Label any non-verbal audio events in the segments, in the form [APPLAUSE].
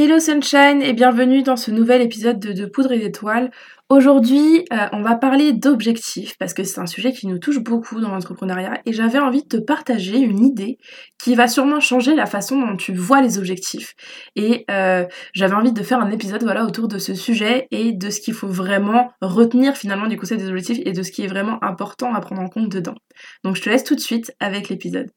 Hello Sunshine et bienvenue dans ce nouvel épisode de, de Poudre et d'étoiles. Aujourd'hui, euh, on va parler d'objectifs parce que c'est un sujet qui nous touche beaucoup dans l'entrepreneuriat et j'avais envie de te partager une idée qui va sûrement changer la façon dont tu vois les objectifs. Et euh, j'avais envie de faire un épisode autour de ce sujet et de ce qu'il faut vraiment retenir finalement du conseil des objectifs et de ce qui est vraiment important à prendre en compte dedans. Donc je te laisse tout de suite avec l'épisode.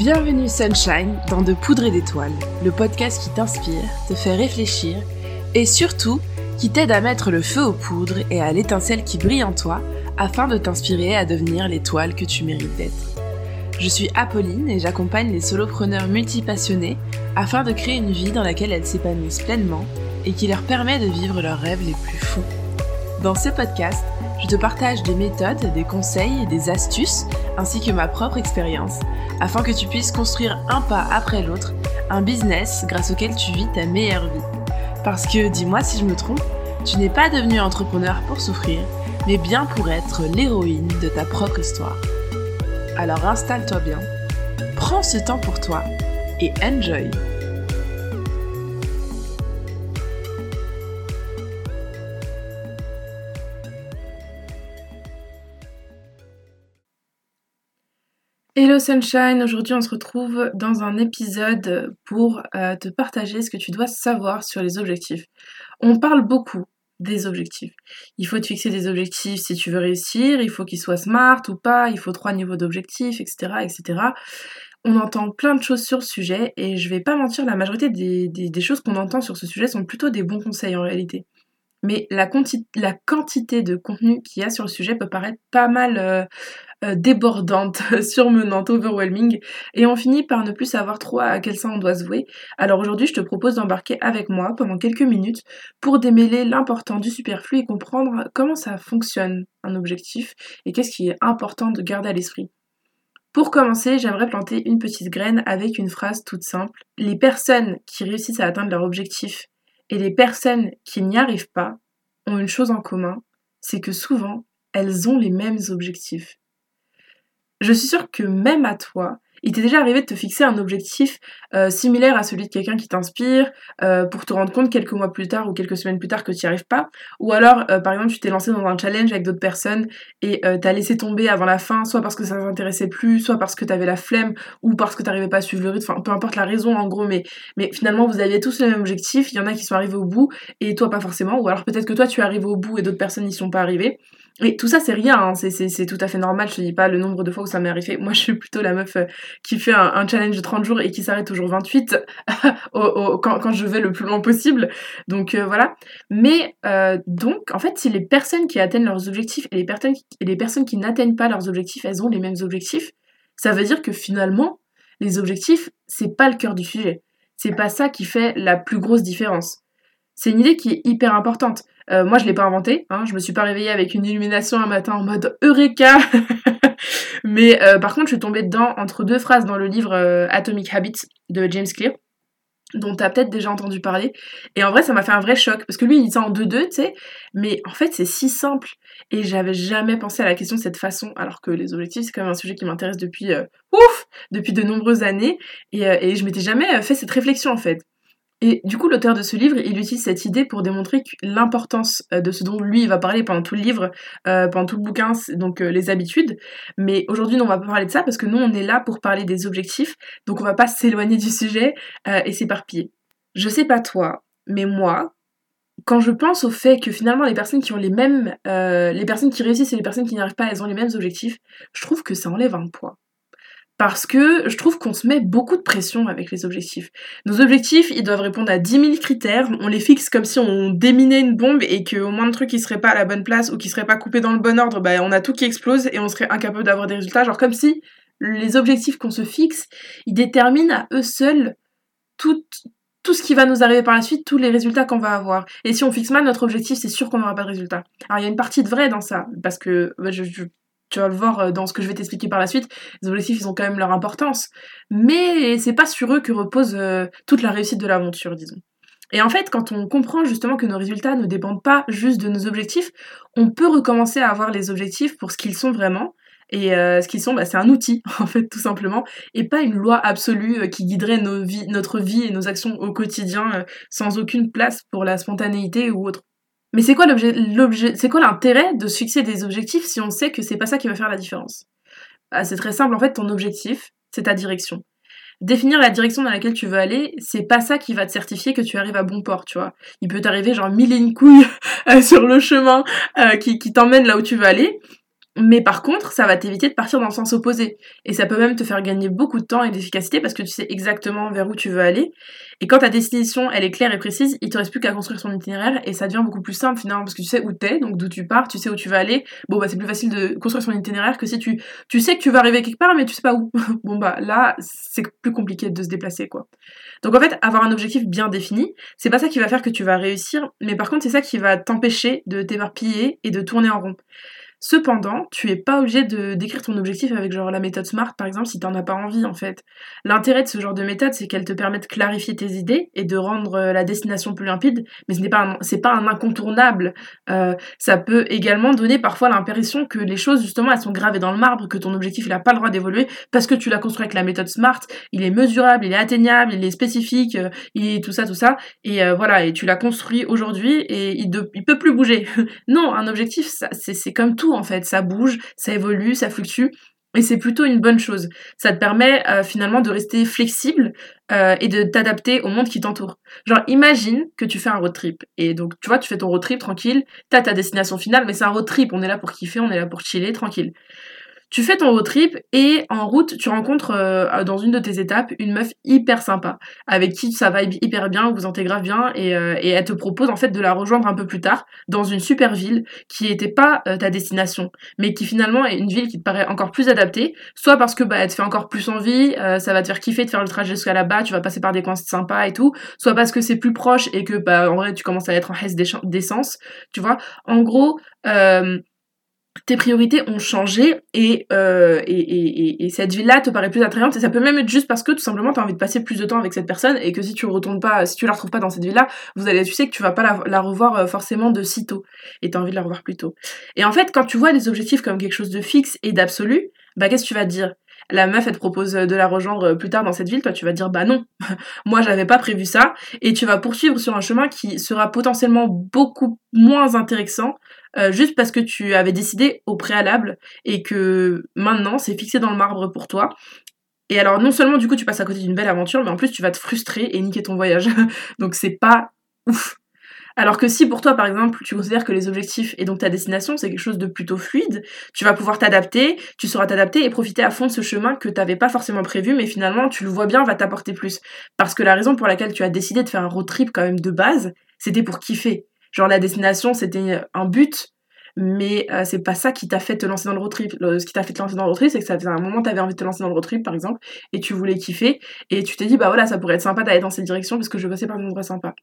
Bienvenue Sunshine dans De Poudre et d'Étoiles, le podcast qui t'inspire, te fait réfléchir et surtout qui t'aide à mettre le feu aux poudres et à l'étincelle qui brille en toi afin de t'inspirer à devenir l'étoile que tu mérites d'être. Je suis Apolline et j'accompagne les solopreneurs multipassionnés afin de créer une vie dans laquelle elles s'épanouissent pleinement et qui leur permet de vivre leurs rêves les plus fous. Dans ce podcast, je te partage des méthodes, des conseils des astuces, ainsi que ma propre expérience, afin que tu puisses construire un pas après l'autre un business grâce auquel tu vis ta meilleure vie. Parce que, dis-moi si je me trompe, tu n'es pas devenu entrepreneur pour souffrir, mais bien pour être l'héroïne de ta propre histoire. Alors installe-toi bien, prends ce temps pour toi et enjoy! Hello Sunshine, aujourd'hui on se retrouve dans un épisode pour euh, te partager ce que tu dois savoir sur les objectifs. On parle beaucoup des objectifs. Il faut te fixer des objectifs si tu veux réussir, il faut qu'ils soient smart ou pas, il faut trois niveaux d'objectifs, etc., etc. On entend plein de choses sur le sujet et je vais pas mentir, la majorité des, choses qu'on entend sur ce sujet sont plutôt des bons conseils en réalité. Mais la, quantité de contenu qu'il y a sur le sujet peut paraître pas mal euh, euh, débordante, [LAUGHS] surmenante, overwhelming, et on finit par ne plus savoir trop à quel sein on doit se vouer. Alors aujourd'hui, je te propose d'embarquer avec moi pendant quelques minutes pour démêler l'important du superflu et comprendre comment ça fonctionne un objectif et qu'est-ce qui est important de garder à l'esprit. Pour commencer, j'aimerais planter une petite graine avec une phrase toute simple. Les personnes qui réussissent à atteindre leur objectif et les personnes qui n'y arrivent pas ont une chose en commun, c'est que souvent, elles ont les mêmes objectifs. Je suis sûre que même à toi, il t'est déjà arrivé de te fixer un objectif euh, similaire à celui de quelqu'un qui t'inspire euh, pour te rendre compte quelques mois plus tard ou quelques semaines plus tard que tu n'y arrives pas? Ou alors, euh, par exemple, tu t'es lancé dans un challenge avec d'autres personnes et t'as laissé tomber avant la fin, soit parce que ça t'intéressait plus, soit parce que t'avais la flemme ou parce que t'arrivais pas à suivre le rythme, enfin peu importe la raison en gros, mais, mais finalement vous aviez tous le même objectif, il y en a qui sont arrivés au bout et toi pas forcément, ou alors peut-être que toi tu es arrivé au bout et d'autres personnes n'y sont pas arrivées. Et tout ça, c'est rien, hein. c'est tout à fait normal. Je te dis pas le nombre de fois où ça m'est arrivé. Moi, je suis plutôt la meuf euh, qui fait un, challenge de 30 jours et qui s'arrête toujours [LAUGHS] 28 quand, je vais le plus loin possible. Donc euh, voilà. Mais euh, donc, en fait, si les personnes qui atteignent leurs objectifs et les personnes, les personnes qui n'atteignent pas leurs objectifs, elles ont les mêmes objectifs, ça veut dire que finalement, les objectifs, c'est pas le cœur du sujet. C'est pas ça qui fait la plus grosse différence. C'est une idée qui est hyper importante. Euh, moi, je l'ai pas inventé. Hein, je me suis pas réveillée avec une illumination un matin en mode [LAUGHS] Eureka [LAUGHS] Mais euh, par contre, je suis tombée dedans entre deux phrases dans le livre euh, Atomic Habits de James Clear dont tu as peut-être déjà entendu parler. Et en vrai, ça m'a fait un vrai choc, parce que lui, il dit ça en deux-deux, tu sais, mais en fait, c'est si simple. Et j'avais jamais pensé à la question de cette façon, alors que les objectifs, c'est quand même un sujet qui m'intéresse depuis, ouf, depuis de nombreuses années, et, et je m'étais jamais fait cette réflexion, en fait. Et du coup, l'auteur de ce livre, il utilise cette idée pour démontrer l'importance euh, de ce dont lui va parler pendant tout le livre, euh, pendant tout le bouquin, donc euh, les habitudes. Mais aujourd'hui, on va pas parler de ça parce que nous, on est là pour parler des objectifs, donc on va pas [LAUGHS] s'éloigner du sujet et s'éparpiller. Je sais pas toi, mais moi, quand je pense au fait que finalement les personnes qui ont les mêmes, les personnes qui réussissent et les personnes qui n'y arrivent pas, elles ont les mêmes objectifs, je trouve que ça enlève un poids parce que je trouve qu'on se met beaucoup de pression avec les objectifs. Nos objectifs, ils doivent répondre à 10 000 critères, on les fixe comme si on déminait une bombe et qu'au moins de trucs qui seraient pas à la bonne place ou qui seraient pas coupés dans le bon ordre, bah on a tout qui explose et on serait incapable d'avoir des résultats, genre comme si les objectifs qu'on se fixe, ils déterminent à eux seuls tout, tout ce qui va nous arriver par la suite, tous les résultats qu'on va avoir. Et si on fixe mal notre objectif, c'est sûr qu'on n'aura pas de résultats. Alors il y a une partie de vrai dans ça, parce que bah, je tu vas le voir euh, dans ce que je vais t'expliquer par la suite, les objectifs ils ont quand même leur importance, mais c'est pas sur eux que repose euh, toute la réussite de l'aventure, disons. Et en fait, quand on comprend justement que nos résultats ne dépendent pas juste de nos objectifs, on peut recommencer à voir les objectifs pour ce qu'ils sont vraiment. Et euh, ce qu'ils sont, bah, c'est un outil, [LAUGHS] en fait, tout simplement, et pas une loi absolue qui guiderait notre vie et nos actions au quotidien sans aucune place pour la spontanéité ou autre. Mais c'est quoi l'objet, c'est quoi l'intérêt de se fixer des objectifs si on sait que c'est pas ça qui va faire la différence? Bah, C'est très simple, en fait, ton objectif, c'est ta direction. Définir la direction dans laquelle tu veux aller, c'est pas ça qui va te certifier que tu arrives à bon port, tu vois. Il peut t'arriver genre mille et une couilles [LAUGHS] euh, sur le chemin euh, qui, qui t'emmène là où tu veux aller, mais par contre, ça va t'éviter de partir dans le sens opposé. Et ça peut même te faire gagner beaucoup de temps et d'efficacité parce que tu sais exactement vers où tu veux aller. Et quand ta destination, elle est claire et précise, il te reste plus qu'à construire son itinéraire et ça devient beaucoup plus simple finalement parce que tu sais où t'es, donc d'où tu pars, tu sais où tu vas aller. Bon bah c'est plus facile de construire son itinéraire que si tu, tu sais que tu vas arriver quelque part mais tu sais pas où. [LAUGHS] bon bah là, c'est plus compliqué de se déplacer quoi. Donc en fait, avoir un objectif bien défini, c'est pas ça qui va faire que tu vas réussir, mais par contre c'est ça qui va t'empêcher de t'éparpiller et de tourner en rond. Cependant, tu es pas obligé de décrire ton objectif avec genre la méthode SMART par exemple si t'en as pas envie en fait. L'intérêt de ce genre de méthode c'est qu'elle te permet de clarifier tes idées et de rendre euh, la destination plus limpide, mais ce n'est pas c'est pas un incontournable. Euh, ça peut également donner parfois l'impression que les choses justement elles sont gravées dans le marbre, que ton objectif il a pas le droit d'évoluer parce que tu l'as construit avec la méthode SMART, il est mesurable, il est atteignable, il est spécifique, euh, il est tout ça tout ça et voilà et tu l'as construit aujourd'hui et il, il peut plus bouger. [LAUGHS] non, un objectif c'est comme tout en fait, ça bouge, ça évolue, ça fluctue. Et c'est plutôt une bonne chose. Ça te permet euh, finalement de rester flexible euh, et de t'adapter au monde qui t'entoure. Genre, imagine que tu fais un road trip. Et donc, tu vois, tu fais ton road trip tranquille, t'as ta destination finale, mais c'est un road trip. On est là pour kiffer, on est là pour chiller, tranquille. Tu fais ton road trip et en route, tu rencontres euh, dans une de tes étapes une meuf hyper sympa, avec qui ça va hyper bien, vous intégrez bien, et, euh, et, elle te propose en fait de la rejoindre un peu plus tard dans une super ville qui n'était pas euh, ta destination, mais qui finalement est une ville qui te paraît encore plus adaptée, soit parce que bah, elle te fait encore plus envie, ça va te faire kiffer de faire le trajet jusqu'à là-bas, tu vas passer par des coins sympas et tout, soit parce que c'est plus proche et que bah, en vrai tu commences à être en hesse d'essence, tu vois. En gros, tes priorités ont changé euh, et, et, et, cette ville-là te paraît plus attrayante et ça peut même être juste parce que tout simplement tu as envie de passer plus de temps avec cette personne et que si tu retournes pas, si tu la retrouves pas dans cette ville-là, vous allez, tu sais que tu vas pas la, revoir euh, forcément de sitôt et tu as envie de la revoir plus tôt. Et en fait, quand tu vois des objectifs comme quelque chose de fixe et d'absolu, bah qu'est-ce que tu vas dire? La meuf elle te propose de la rejoindre plus tard dans cette ville, toi tu vas dire bah non, [LAUGHS] moi j'avais pas prévu ça, et tu vas poursuivre sur un chemin qui sera potentiellement beaucoup moins intéressant euh, juste parce que tu avais décidé au préalable et que maintenant c'est fixé dans le marbre pour toi. Et alors non seulement du coup tu passes à côté d'une belle aventure, mais en plus tu vas te frustrer et niquer ton voyage. [LAUGHS] Donc c'est pas ouf. Alors que si pour toi, par exemple, tu considères que les objectifs et donc ta destination, c'est quelque chose de plutôt fluide, tu vas pouvoir t'adapter, tu sauras t'adapter et profiter à fond de ce chemin que tu n'avais pas forcément prévu, mais finalement, tu le vois bien, va t'apporter plus. Parce que la raison pour laquelle tu as décidé de faire un road trip quand même de base, c'était pour kiffer. Genre la destination, c'était un but, mais euh, c'est pas ça qui t'a fait te lancer dans le road trip. ce qui t'a fait te lancer dans le road trip, c'est que ça faisait un moment t'avais envie de te lancer dans le road trip, par exemple, et tu voulais kiffer, et tu t'es dit, bah voilà, ça pourrait être sympa d'aller dans cette direction parce que je vais passer par des endroits sympas.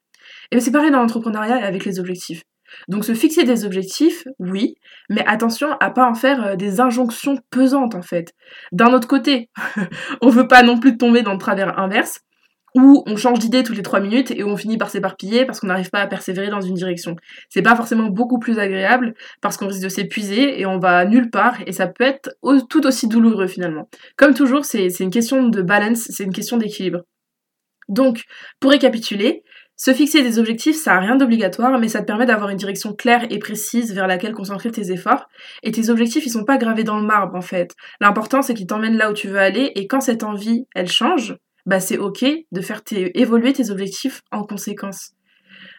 Et c'est pareil dans l'entrepreneuriat avec les objectifs. Donc se fixer des objectifs, oui, mais attention à pas en faire euh, des injonctions pesantes en fait. D'un autre côté, [LAUGHS] on veut pas non plus tomber dans le travers inverse, où on change d'idée toutes les trois minutes et où on finit par s'éparpiller parce qu'on n'arrive pas à persévérer dans une direction. C'est pas forcément beaucoup plus agréable parce qu'on risque de s'épuiser et on va nulle part et ça peut être tout aussi douloureux finalement. Comme toujours, c'est une question de balance, c'est une question d'équilibre. Donc, pour récapituler, se fixer des objectifs, ça n'a rien d'obligatoire, mais ça te permet d'avoir une direction claire et précise vers laquelle concentrer tes efforts. Et tes objectifs, ils sont pas gravés dans le marbre, en fait. L'important, c'est qu'ils t'emmènent là où tu veux aller, et quand cette envie, elle change, bah c'est ok de faire évoluer tes objectifs en conséquence.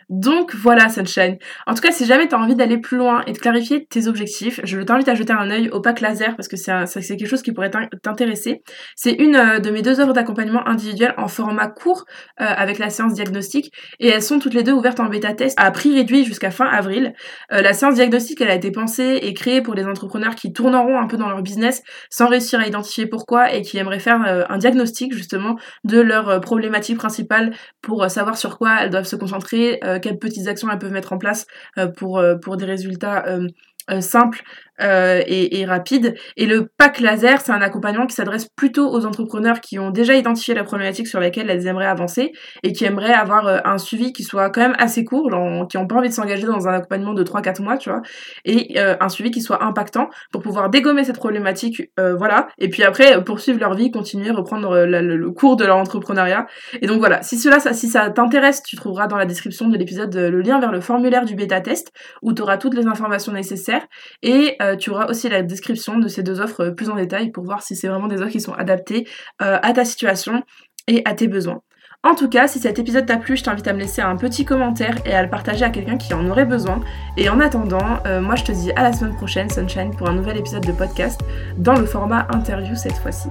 Donc voilà Sunshine. En tout cas, si jamais tu as envie d'aller plus loin et de clarifier tes objectifs, je t'invite à jeter un œil au pack laser parce que c'est quelque chose qui pourrait t'intéresser. C'est une euh, de mes deux œuvres d'accompagnement individuel en format court euh, avec la séance diagnostique et elles sont toutes les deux ouvertes en bêta test à prix réduit jusqu'à fin avril. Euh, la séance diagnostique, elle a été pensée et créée pour les entrepreneurs qui tourneront un peu dans leur business sans réussir à identifier pourquoi et qui aimeraient faire un diagnostic justement de leur problématique principale pour savoir sur quoi elles doivent se concentrer quelles petites actions elles peuvent mettre en place euh, pour, euh, pour des résultats euh, simples euh, et, rapide. Et le pack laser, c'est un accompagnement qui s'adresse plutôt aux entrepreneurs qui ont déjà identifié la problématique sur laquelle elles aimeraient avancer et qui aimeraient avoir euh, un suivi qui soit quand même assez court, qui n'ont pas envie de s'engager dans un accompagnement de 3-4 mois, tu vois, et euh, un suivi qui soit impactant pour pouvoir dégommer cette problématique, voilà, et puis après poursuivre leur vie, continuer, reprendre le, cours de leur entrepreneuriat. Et donc voilà, si cela, si ça t'intéresse, tu trouveras dans la description de l'épisode le lien vers le formulaire du bêta test où tu auras toutes les informations nécessaires et euh, tu auras aussi la description de ces deux offres euh, plus en détail pour voir si c'est vraiment des offres qui sont adaptées euh, à ta situation et à tes besoins. En tout cas, si cet épisode t'a plu, je t'invite à me laisser un petit commentaire et à le partager à quelqu'un qui en aurait besoin. Et en attendant, moi je te dis à la semaine prochaine, Sunshine, pour un nouvel épisode de podcast dans le format interview cette fois-ci.